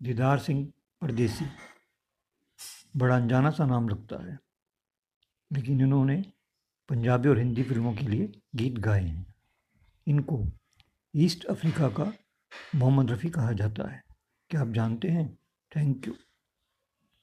दीदार सिंह परदेसी। बड़ा अनजाना सा नाम लगता है, लेकिन इन्होंने पंजाबी और हिंदी फ़िल्मों के लिए गीत गाए हैं। इनको ईस्ट अफ्रीका का मोहम्मद रफ़ी कहा जाता है। क्या आप जानते हैं? Thank you.